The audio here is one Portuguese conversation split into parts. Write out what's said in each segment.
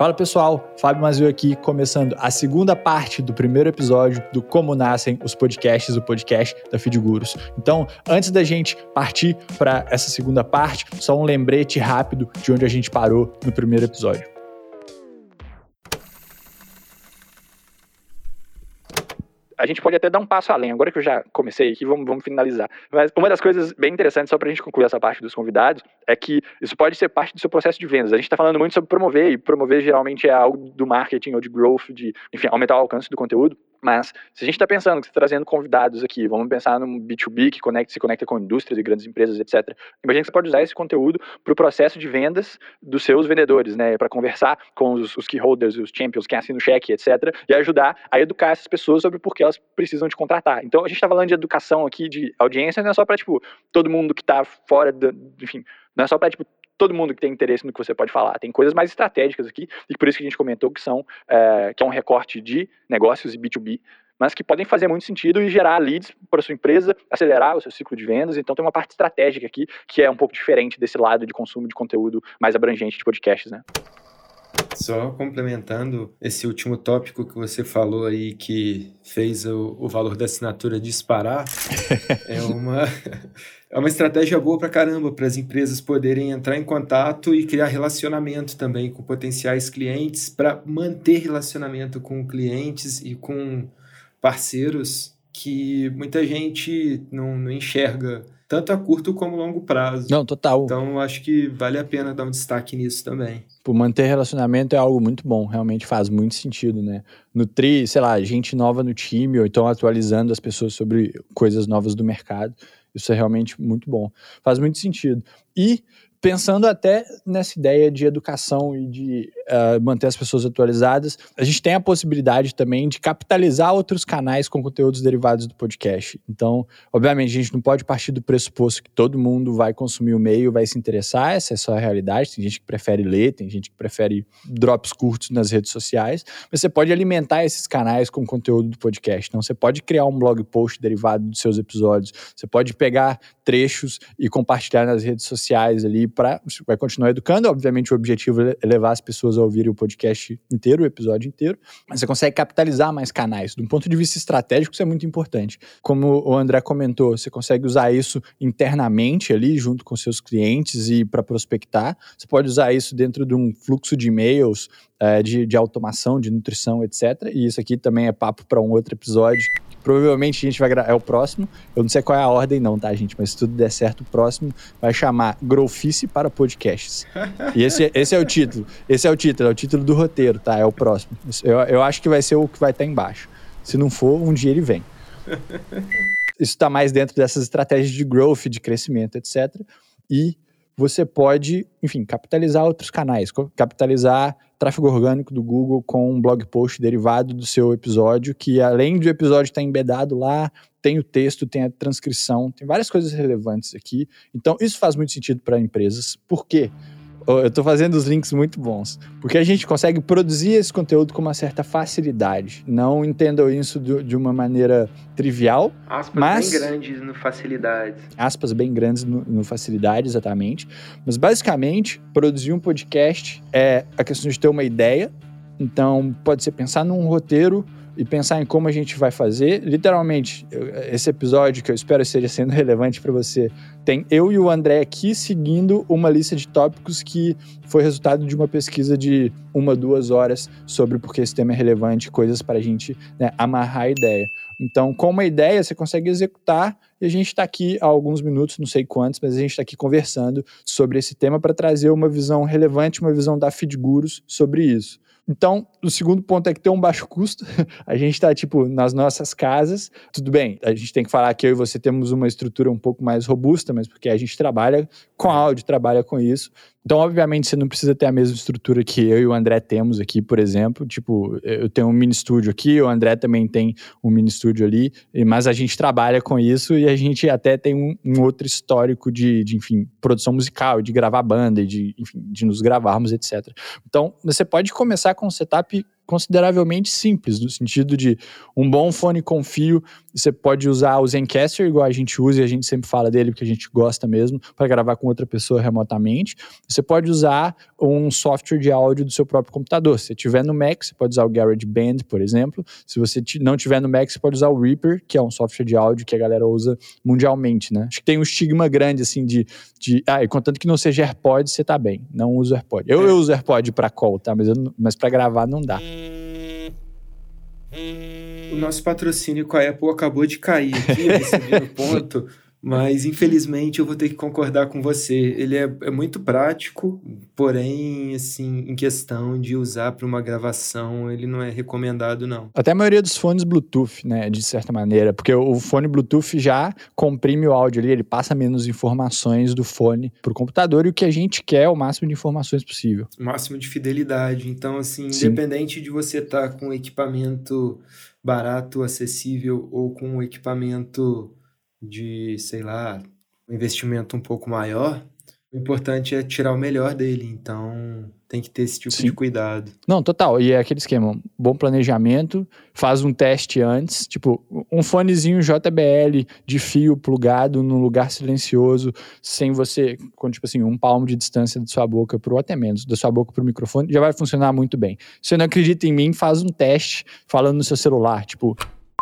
Fala pessoal, Fábio Mazio aqui, começando a segunda parte do primeiro episódio do Como Nascem os Podcasts, o podcast da Feedgurus. Então, antes da gente partir para essa segunda parte, só um lembrete rápido de onde a gente parou no primeiro episódio. A gente pode até dar um passo além. Agora que eu já comecei aqui, vamos, vamos finalizar. Mas uma das coisas bem interessantes, só para a gente concluir essa parte dos convidados, é que isso pode ser parte do seu processo de vendas. A gente está falando muito sobre promover, e promover geralmente é algo do marketing ou de growth, de, enfim, aumentar o alcance do conteúdo. Mas se a gente está pensando que está trazendo convidados aqui, vamos pensar num B2B que conecta, se conecta com indústrias e grandes empresas, etc. Imagina que você pode usar esse conteúdo para o processo de vendas dos seus vendedores, né? Para conversar com os, os key holders, os champions, quem assina o cheque, etc. E ajudar a educar essas pessoas sobre por que elas precisam te contratar. Então a gente está falando de educação aqui, de audiência, não é só para tipo todo mundo que está fora, do, enfim, não é só para tipo todo mundo que tem interesse no que você pode falar. Tem coisas mais estratégicas aqui, e por isso que a gente comentou que são é, que é um recorte de negócios e B2B, mas que podem fazer muito sentido e gerar leads para a sua empresa, acelerar o seu ciclo de vendas. Então tem uma parte estratégica aqui que é um pouco diferente desse lado de consumo de conteúdo mais abrangente de podcasts, né? Só complementando esse último tópico que você falou aí, que fez o, o valor da assinatura disparar, é uma, é uma estratégia boa para caramba para as empresas poderem entrar em contato e criar relacionamento também com potenciais clientes, para manter relacionamento com clientes e com parceiros que muita gente não, não enxerga tanto a curto como longo prazo. Não, total. Então, acho que vale a pena dar um destaque nisso também. Por manter relacionamento é algo muito bom, realmente faz muito sentido, né? Nutrir, sei lá, gente nova no time, ou então atualizando as pessoas sobre coisas novas do mercado. Isso é realmente muito bom. Faz muito sentido. E pensando até nessa ideia de educação e de uh, manter as pessoas atualizadas, a gente tem a possibilidade também de capitalizar outros canais com conteúdos derivados do podcast. Então, obviamente, a gente não pode partir do pressuposto que todo mundo vai consumir o meio, vai se interessar, essa é só a realidade. Tem gente que prefere ler, tem gente que prefere drops curtos nas redes sociais, mas você pode alimentar esses canais com conteúdo do podcast. Então, você pode criar um blog post derivado dos seus episódios, você pode pegar trechos e compartilhar nas redes sociais ali para vai continuar educando. Obviamente, o objetivo é levar as pessoas a ouvirem o podcast inteiro, o episódio inteiro, mas você consegue capitalizar mais canais. De um ponto de vista estratégico, isso é muito importante. Como o André comentou, você consegue usar isso internamente ali, junto com seus clientes e para prospectar. Você pode usar isso dentro de um fluxo de e-mails, é, de, de automação, de nutrição, etc. E isso aqui também é papo para um outro episódio. Provavelmente a gente vai gravar. É o próximo. Eu não sei qual é a ordem, não, tá, gente? Mas se tudo der certo, o próximo vai chamar Growfice para Podcasts. E esse, esse é o título. Esse é o título, é o título do roteiro, tá? É o próximo. Eu, eu acho que vai ser o que vai estar tá embaixo. Se não for, um dia ele vem. Isso está mais dentro dessas estratégias de growth, de crescimento, etc. E você pode, enfim, capitalizar outros canais, capitalizar tráfego orgânico do Google com um blog post derivado do seu episódio, que além do episódio estar embedado lá, tem o texto, tem a transcrição, tem várias coisas relevantes aqui. Então, isso faz muito sentido para empresas. Por quê? Eu estou fazendo os links muito bons. Porque a gente consegue produzir esse conteúdo com uma certa facilidade. Não entendam isso de uma maneira trivial. Aspas mas, bem grandes no facilidade. Aspas bem grandes no, no facilidade, exatamente. Mas basicamente, produzir um podcast é a questão de ter uma ideia. Então, pode ser pensar num roteiro e pensar em como a gente vai fazer. Literalmente, esse episódio que eu espero esteja sendo relevante para você, tem eu e o André aqui seguindo uma lista de tópicos que foi resultado de uma pesquisa de uma, duas horas sobre por que esse tema é relevante, coisas para a gente né, amarrar a ideia. Então, com uma ideia, você consegue executar e a gente está aqui há alguns minutos, não sei quantos, mas a gente está aqui conversando sobre esse tema para trazer uma visão relevante, uma visão da FeedGurus sobre isso. Então, o segundo ponto é que tem um baixo custo. A gente está, tipo, nas nossas casas. Tudo bem, a gente tem que falar que eu e você temos uma estrutura um pouco mais robusta, mas porque a gente trabalha com áudio, trabalha com isso. Então, obviamente, você não precisa ter a mesma estrutura que eu e o André temos aqui, por exemplo. Tipo, eu tenho um mini estúdio aqui, o André também tem um mini estúdio ali, mas a gente trabalha com isso e a gente até tem um, um outro histórico de, de, enfim, produção musical, de gravar banda, de, enfim, de nos gravarmos, etc. Então, você pode começar com um setup consideravelmente simples, no sentido de um bom fone com fio, você pode usar o Zencaster, igual a gente usa e a gente sempre fala dele porque a gente gosta mesmo, para gravar com outra pessoa remotamente. Você pode usar um software de áudio do seu próprio computador. Se você tiver no Mac, você pode usar o GarageBand, por exemplo. Se você não tiver no Mac, você pode usar o Reaper, que é um software de áudio que a galera usa mundialmente, né? Acho que tem um estigma grande, assim, de... de ah, e contanto que não seja AirPod, você tá bem. Não uso AirPod. Eu, eu uso AirPod para call, tá? Mas, mas para gravar não dá. O nosso patrocínio com a Apple acabou de cair aqui, no ponto. Mas infelizmente eu vou ter que concordar com você. Ele é, é muito prático, porém, assim, em questão de usar para uma gravação, ele não é recomendado, não. Até a maioria dos fones Bluetooth, né, de certa maneira, porque o fone Bluetooth já comprime o áudio ali, ele passa menos informações do fone para o computador e o que a gente quer é o máximo de informações possível. O máximo de fidelidade. Então, assim, Sim. independente de você estar tá com equipamento barato, acessível ou com equipamento de, sei lá, um investimento um pouco maior, o importante é tirar o melhor dele. Então, tem que ter esse tipo Sim. de cuidado. Não, total. E é aquele esquema: bom planejamento, faz um teste antes, tipo, um fonezinho JBL de fio plugado num lugar silencioso, sem você, com tipo assim, um palmo de distância da sua boca pro até menos, da sua boca pro microfone, já vai funcionar muito bem. Se você não acredita em mim, faz um teste falando no seu celular, tipo,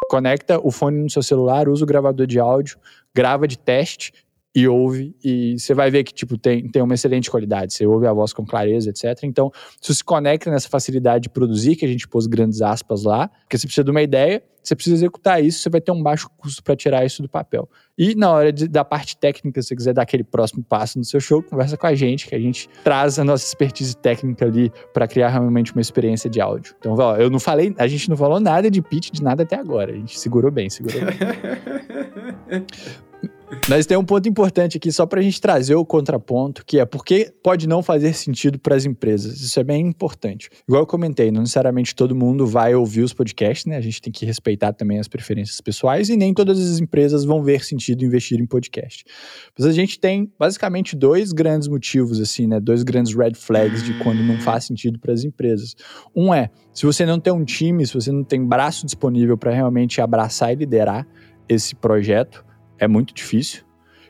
conecta o fone no seu celular, usa o gravador de áudio, grava de teste e ouve, e você vai ver que tipo, tem, tem uma excelente qualidade. Você ouve a voz com clareza, etc. Então, se você se conecta nessa facilidade de produzir, que a gente pôs grandes aspas lá, porque você precisa de uma ideia, você precisa executar isso, você vai ter um baixo custo para tirar isso do papel. E na hora de, da parte técnica, se você quiser dar aquele próximo passo no seu show, conversa com a gente, que a gente traz a nossa expertise técnica ali para criar realmente uma experiência de áudio. Então, ó, eu não falei, a gente não falou nada de pitch de nada até agora. A gente segurou bem, segurou bem. Mas tem um ponto importante aqui, só para a gente trazer o contraponto, que é porque pode não fazer sentido para as empresas. Isso é bem importante. Igual eu comentei, não necessariamente todo mundo vai ouvir os podcasts, né? A gente tem que respeitar também as preferências pessoais e nem todas as empresas vão ver sentido investir em podcast. Mas a gente tem basicamente dois grandes motivos, assim, né? Dois grandes red flags de quando não faz sentido para as empresas. Um é, se você não tem um time, se você não tem braço disponível para realmente abraçar e liderar esse projeto, é muito difícil.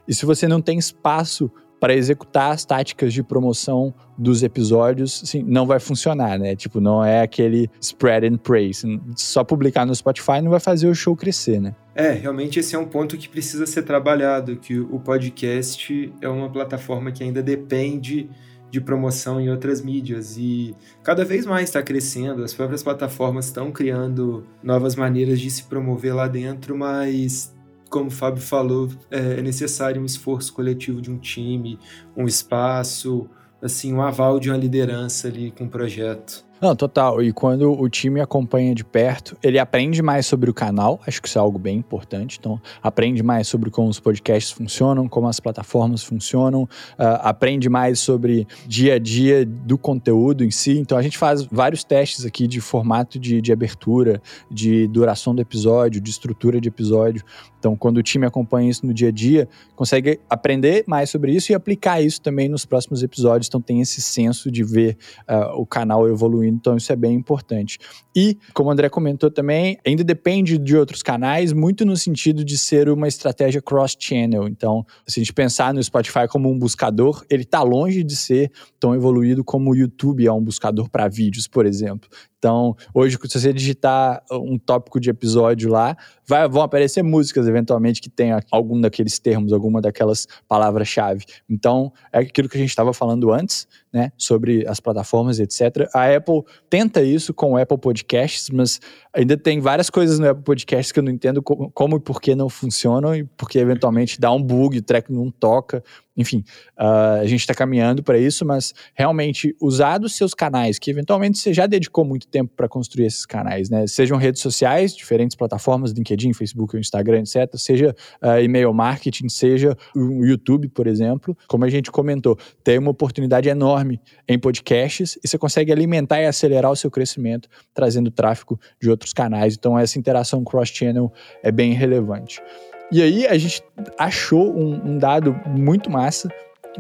E se você não tem espaço para executar as táticas de promoção dos episódios, assim, não vai funcionar, né? Tipo, não é aquele spread and praise. Só publicar no Spotify não vai fazer o show crescer, né? É, realmente esse é um ponto que precisa ser trabalhado, que o podcast é uma plataforma que ainda depende de promoção em outras mídias e cada vez mais está crescendo. As próprias plataformas estão criando novas maneiras de se promover lá dentro, mas como o Fábio falou, é, é necessário um esforço coletivo de um time, um espaço, assim, um aval de uma liderança ali com o projeto. Não, total. E quando o time acompanha de perto, ele aprende mais sobre o canal. Acho que isso é algo bem importante. Então, aprende mais sobre como os podcasts funcionam, como as plataformas funcionam, uh, aprende mais sobre dia a dia do conteúdo em si. Então, a gente faz vários testes aqui de formato de, de abertura, de duração do episódio, de estrutura de episódio. Então, quando o time acompanha isso no dia a dia, consegue aprender mais sobre isso e aplicar isso também nos próximos episódios. Então, tem esse senso de ver uh, o canal evoluindo. Então, isso é bem importante. E, como o André comentou também, ainda depende de outros canais, muito no sentido de ser uma estratégia cross-channel. Então, se a gente pensar no Spotify como um buscador, ele está longe de ser tão evoluído como o YouTube é um buscador para vídeos, por exemplo. Então, hoje, se você digitar um tópico de episódio lá, vai, vão aparecer músicas, eventualmente, que tenha algum daqueles termos, alguma daquelas palavras-chave. Então, é aquilo que a gente estava falando antes, né, sobre as plataformas, etc. A Apple tenta isso com o Apple Podcasts, mas ainda tem várias coisas no Apple Podcasts que eu não entendo como e por que não funcionam, e porque eventualmente dá um bug, o track não toca. Enfim, uh, a gente está caminhando para isso, mas realmente usar dos seus canais, que eventualmente você já dedicou muito tempo para construir esses canais, né? Sejam redes sociais, diferentes plataformas, LinkedIn, Facebook, Instagram, etc. Seja uh, e-mail marketing, seja o YouTube, por exemplo. Como a gente comentou, tem uma oportunidade enorme em podcasts e você consegue alimentar e acelerar o seu crescimento trazendo tráfego de outros canais. Então, essa interação cross-channel é bem relevante. E aí a gente achou um, um dado muito massa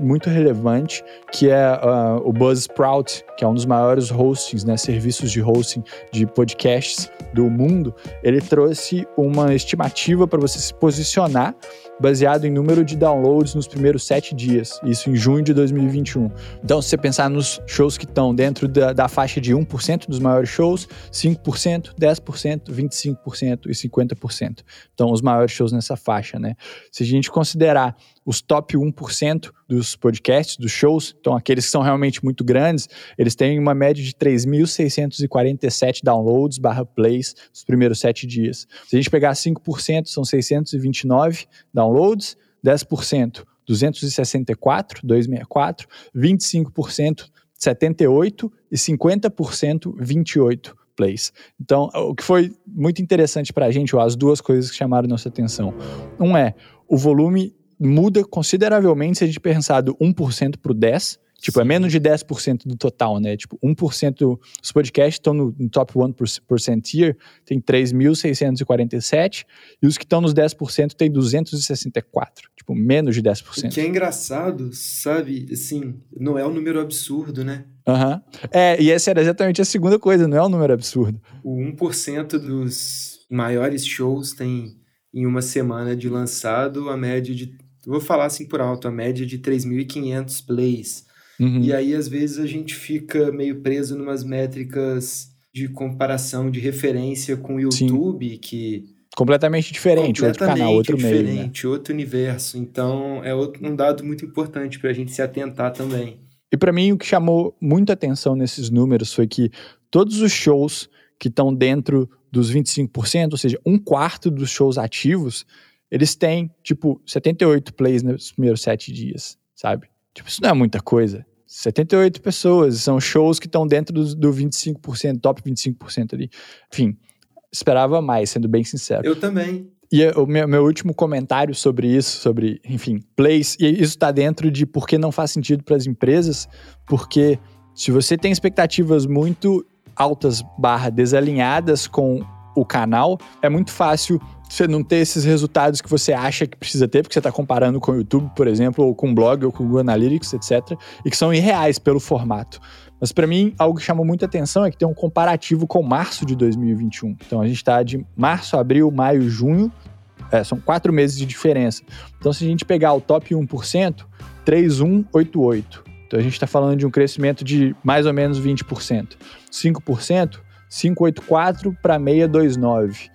muito relevante, que é uh, o Buzzsprout, que é um dos maiores hostings, né, serviços de hosting de podcasts do mundo. Ele trouxe uma estimativa para você se posicionar baseado em número de downloads nos primeiros sete dias, isso em junho de 2021. Então, se você pensar nos shows que estão dentro da, da faixa de 1% dos maiores shows, 5%, 10%, 25% e 50%. Então, os maiores shows nessa faixa, né? Se a gente considerar os top 1% dos podcasts, dos shows, então aqueles que são realmente muito grandes, eles têm uma média de 3.647 downloads barra plays nos primeiros sete dias. Se a gente pegar 5%, são 629 downloads, 10%, 264, 264, 25%, 78 e 50%, 28 plays. Então, o que foi muito interessante para a gente, ou as duas coisas que chamaram nossa atenção. Um é o volume muda consideravelmente se a gente pensar do 1% para o 10%. Tipo, é Sim. é menos de 10% do total, né? Tipo, 1% dos podcasts estão no, no top 1% tier, tem 3.647, e os que estão nos 10% tem 264. Tipo, menos de 10%. O que é engraçado, sabe? Assim, não é um número absurdo, né? Aham. Uhum. É, e essa era exatamente a segunda coisa, não é um número absurdo. O 1% dos maiores shows tem, em uma semana de lançado, a média de vou falar assim por alto, a média de 3.500 plays. Uhum. E aí, às vezes, a gente fica meio preso numas métricas de comparação, de referência com o YouTube, Sim. que. Completamente diferente, completamente outro canal, outro diferente, meio. Né? outro universo. Então, é outro, um dado muito importante para a gente se atentar também. E para mim, o que chamou muita atenção nesses números foi que todos os shows que estão dentro dos 25%, ou seja, um quarto dos shows ativos, eles têm, tipo, 78 plays nos primeiros sete dias, sabe? Tipo, isso não é muita coisa. 78 pessoas, são shows que estão dentro do, do 25%, top 25% ali. Enfim, esperava mais, sendo bem sincero. Eu também. E o meu, meu, último comentário sobre isso, sobre, enfim, plays, e isso está dentro de por que não faz sentido para as empresas, porque se você tem expectativas muito altas barra desalinhadas com o canal, é muito fácil você não ter esses resultados que você acha que precisa ter, porque você está comparando com o YouTube, por exemplo, ou com o blog, ou com o Google Analytics, etc., e que são irreais pelo formato. Mas para mim, algo que chamou muita atenção é que tem um comparativo com março de 2021. Então a gente está de março, abril, maio, junho, é, são quatro meses de diferença. Então se a gente pegar o top 1%, 3188. Então a gente está falando de um crescimento de mais ou menos 20%. 5%, 584 para 629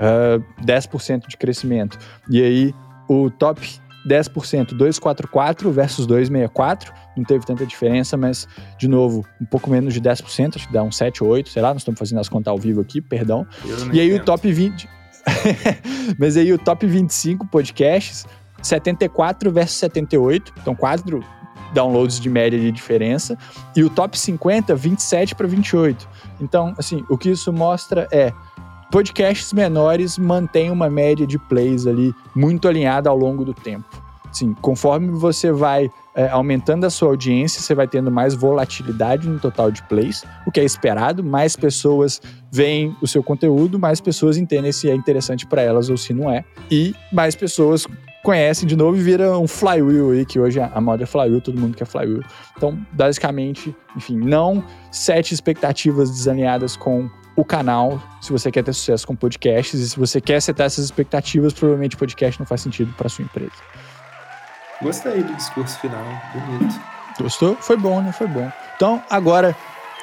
uh, ah, 10% de crescimento. E aí o top 10%, 244 versus 264, não teve tanta diferença, mas, de novo, um pouco menos de 10%, acho que dá um 7 ou 8, sei lá, nós estamos fazendo as contas ao vivo aqui, perdão. E aí o top 20. mas aí o top 25 podcasts, 74 versus 78, então 4 downloads de média de diferença, e o top 50, 27 para 28. Então, assim, o que isso mostra é podcasts menores mantêm uma média de plays ali muito alinhada ao longo do tempo. Sim, conforme você vai é, aumentando a sua audiência, você vai tendo mais volatilidade no total de plays, o que é esperado. Mais pessoas veem o seu conteúdo, mais pessoas entendem se é interessante para elas ou se não é. E mais pessoas conhecem de novo e vira um flywheel aí, que hoje a moda é flywheel, todo mundo quer flywheel. Então, basicamente, enfim, não sete expectativas desalinhadas com o canal, se você quer ter sucesso com podcasts e se você quer setar essas expectativas, provavelmente podcast não faz sentido para sua empresa. Gostei do discurso final, bonito. Gostou? Foi bom, né? Foi bom. Então, agora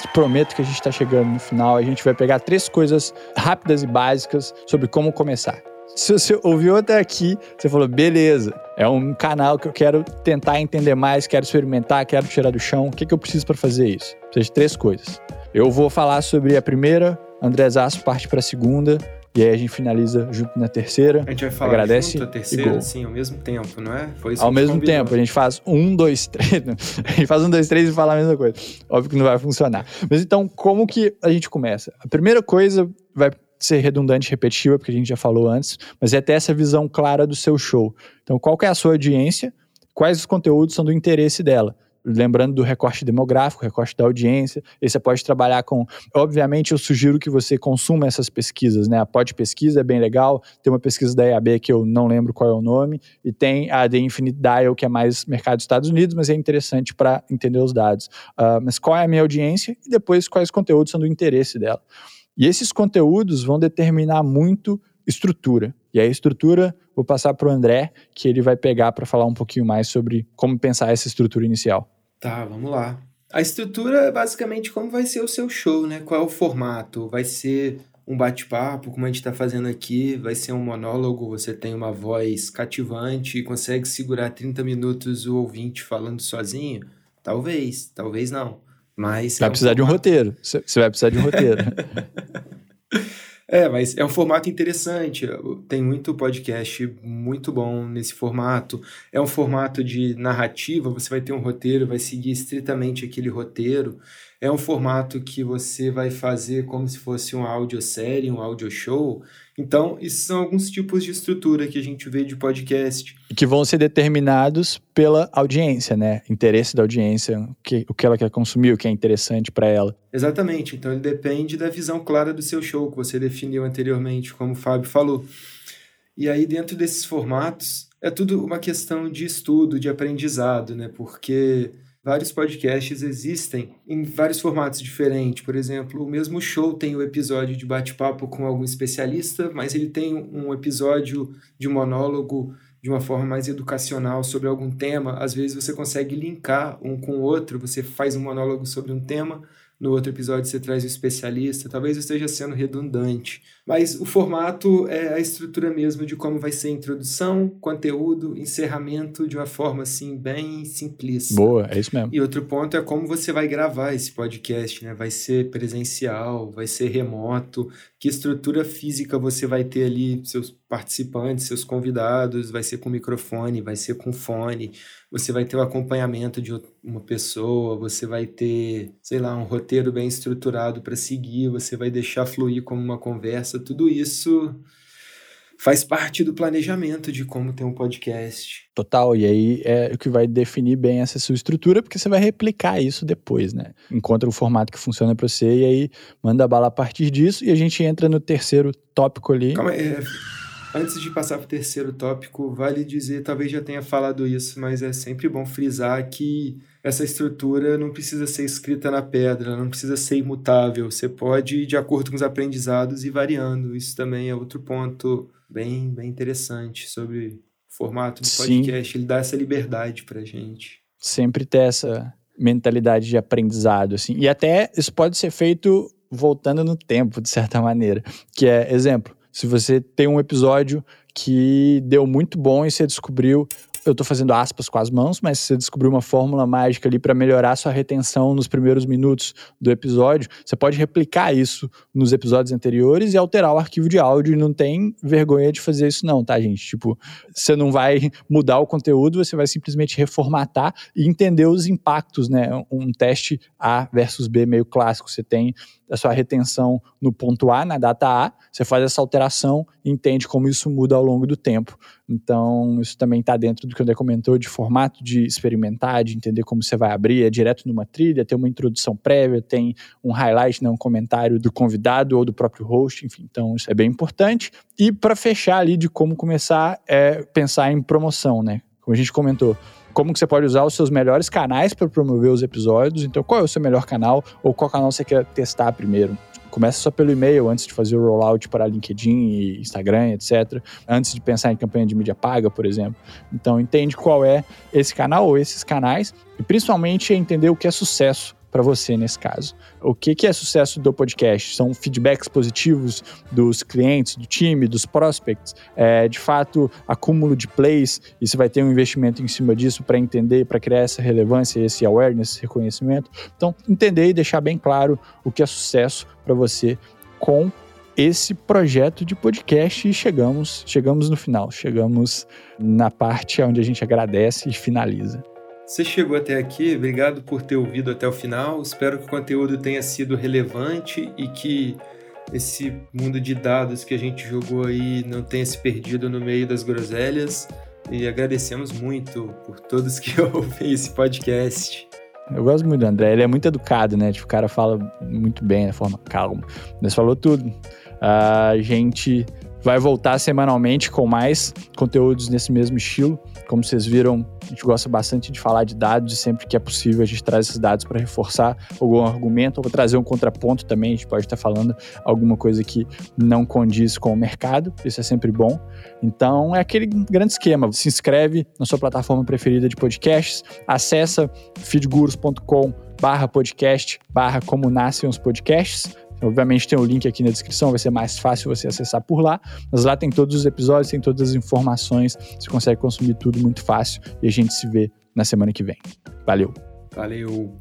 prometo que a gente está chegando no final. A gente vai pegar três coisas rápidas e básicas sobre como começar. Se você ouviu até aqui, você falou, beleza, é um canal que eu quero tentar entender mais, quero experimentar, quero tirar do chão. O que, que eu preciso para fazer isso? De três coisas. Eu vou falar sobre a primeira, André Zasso parte para a segunda, e aí a gente finaliza junto na terceira. A gente vai falar agradece junto a terceira, sim, ao mesmo tempo, não é? Foi isso Ao mesmo combinou. tempo, a gente faz um, dois, três. a gente faz um, dois, três e fala a mesma coisa. Óbvio que não vai funcionar. Mas então, como que a gente começa? A primeira coisa vai ser redundante e repetitiva, porque a gente já falou antes, mas é ter essa visão clara do seu show. Então, qual é a sua audiência? Quais os conteúdos são do interesse dela? Lembrando do recorte demográfico, recorte da audiência. E você pode trabalhar com. Obviamente, eu sugiro que você consuma essas pesquisas, né? A Pod Pesquisa é bem legal. Tem uma pesquisa da EAB que eu não lembro qual é o nome, e tem a The Infinite Dial, que é mais mercado dos Estados Unidos, mas é interessante para entender os dados. Uh, mas qual é a minha audiência e depois quais conteúdos são do interesse dela. E esses conteúdos vão determinar muito estrutura. E a estrutura, vou passar para o André, que ele vai pegar para falar um pouquinho mais sobre como pensar essa estrutura inicial. Tá, vamos lá. A estrutura é basicamente como vai ser o seu show, né? Qual é o formato? Vai ser um bate-papo, como a gente está fazendo aqui, vai ser um monólogo, você tem uma voz cativante e consegue segurar 30 minutos o ouvinte falando sozinho? Talvez, talvez não. Mas vai é um precisar formato... de um roteiro. Você vai precisar de um roteiro. É, mas é um formato interessante. Tem muito podcast muito bom nesse formato. É um formato de narrativa, você vai ter um roteiro, vai seguir estritamente aquele roteiro. É um formato que você vai fazer como se fosse uma audiosérie, um audio show. Então, esses são alguns tipos de estrutura que a gente vê de podcast. Que vão ser determinados pela audiência, né? Interesse da audiência, o que, o que ela quer consumir, o que é interessante para ela. Exatamente. Então, ele depende da visão clara do seu show, que você definiu anteriormente, como o Fábio falou. E aí, dentro desses formatos, é tudo uma questão de estudo, de aprendizado, né? Porque Vários podcasts existem em vários formatos diferentes. Por exemplo, o mesmo show tem o episódio de bate-papo com algum especialista, mas ele tem um episódio de monólogo de uma forma mais educacional sobre algum tema. Às vezes você consegue linkar um com o outro, você faz um monólogo sobre um tema, no outro episódio você traz o especialista, talvez eu esteja sendo redundante. Mas o formato é a estrutura mesmo de como vai ser a introdução, conteúdo, encerramento de uma forma assim bem simplista. Boa, é isso mesmo. E outro ponto é como você vai gravar esse podcast, né? Vai ser presencial, vai ser remoto, que estrutura física você vai ter ali, seus participantes, seus convidados, vai ser com microfone, vai ser com fone você vai ter o acompanhamento de uma pessoa, você vai ter, sei lá, um roteiro bem estruturado para seguir, você vai deixar fluir como uma conversa, tudo isso faz parte do planejamento de como ter um podcast. Total, e aí é o que vai definir bem essa sua estrutura, porque você vai replicar isso depois, né? Encontra o formato que funciona para você e aí manda a bala a partir disso e a gente entra no terceiro tópico ali. Calma aí. É Antes de passar para o terceiro tópico, vale dizer, talvez já tenha falado isso, mas é sempre bom frisar que essa estrutura não precisa ser escrita na pedra, não precisa ser imutável. Você pode ir de acordo com os aprendizados e variando. Isso também é outro ponto bem, bem interessante sobre o formato do podcast. Sim. Ele dá essa liberdade para gente. Sempre ter essa mentalidade de aprendizado, assim. E até isso pode ser feito voltando no tempo, de certa maneira. Que é, exemplo, se você tem um episódio que deu muito bom e você descobriu eu estou fazendo aspas com as mãos, mas você descobriu uma fórmula mágica ali para melhorar sua retenção nos primeiros minutos do episódio, você pode replicar isso nos episódios anteriores e alterar o arquivo de áudio. E não tem vergonha de fazer isso, não, tá, gente? Tipo, você não vai mudar o conteúdo, você vai simplesmente reformatar e entender os impactos, né? Um teste A versus B meio clássico. Você tem a sua retenção no ponto A, na data A, você faz essa alteração e entende como isso muda ao longo do tempo. Então, isso também está dentro do que o André comentou de formato de experimentar, de entender como você vai abrir, é direto numa trilha, tem uma introdução prévia, tem um highlight, né, um comentário do convidado ou do próprio host, enfim. Então, isso é bem importante. E para fechar ali de como começar, é pensar em promoção, né? Como a gente comentou, como que você pode usar os seus melhores canais para promover os episódios. Então, qual é o seu melhor canal ou qual canal você quer testar primeiro? Começa só pelo e-mail antes de fazer o rollout para LinkedIn e Instagram, etc. Antes de pensar em campanha de mídia paga, por exemplo. Então, entende qual é esse canal ou esses canais e principalmente entender o que é sucesso para você nesse caso. O que, que é sucesso do podcast? São feedbacks positivos dos clientes, do time, dos prospects, é, de fato, acúmulo de plays, e você vai ter um investimento em cima disso para entender, para criar essa relevância, esse awareness, esse reconhecimento. Então, entender e deixar bem claro o que é sucesso para você com esse projeto de podcast e chegamos, chegamos no final, chegamos na parte onde a gente agradece e finaliza. Você chegou até aqui, obrigado por ter ouvido até o final. Espero que o conteúdo tenha sido relevante e que esse mundo de dados que a gente jogou aí não tenha se perdido no meio das groselhas. E agradecemos muito por todos que ouvem esse podcast. Eu gosto muito do André. Ele é muito educado, né? Tipo, o cara fala muito bem, de forma calma. Mas falou tudo. A gente vai voltar semanalmente com mais conteúdos nesse mesmo estilo. Como vocês viram, a gente gosta bastante de falar de dados e sempre que é possível a gente traz esses dados para reforçar algum argumento ou trazer um contraponto também. A gente pode estar falando alguma coisa que não condiz com o mercado, isso é sempre bom. Então é aquele grande esquema. Se inscreve na sua plataforma preferida de podcasts, acessa feedgurus.com barra podcast, barra como nascem os podcasts. Obviamente tem o link aqui na descrição, vai ser mais fácil você acessar por lá. Mas lá tem todos os episódios, tem todas as informações, você consegue consumir tudo muito fácil e a gente se vê na semana que vem. Valeu! Valeu!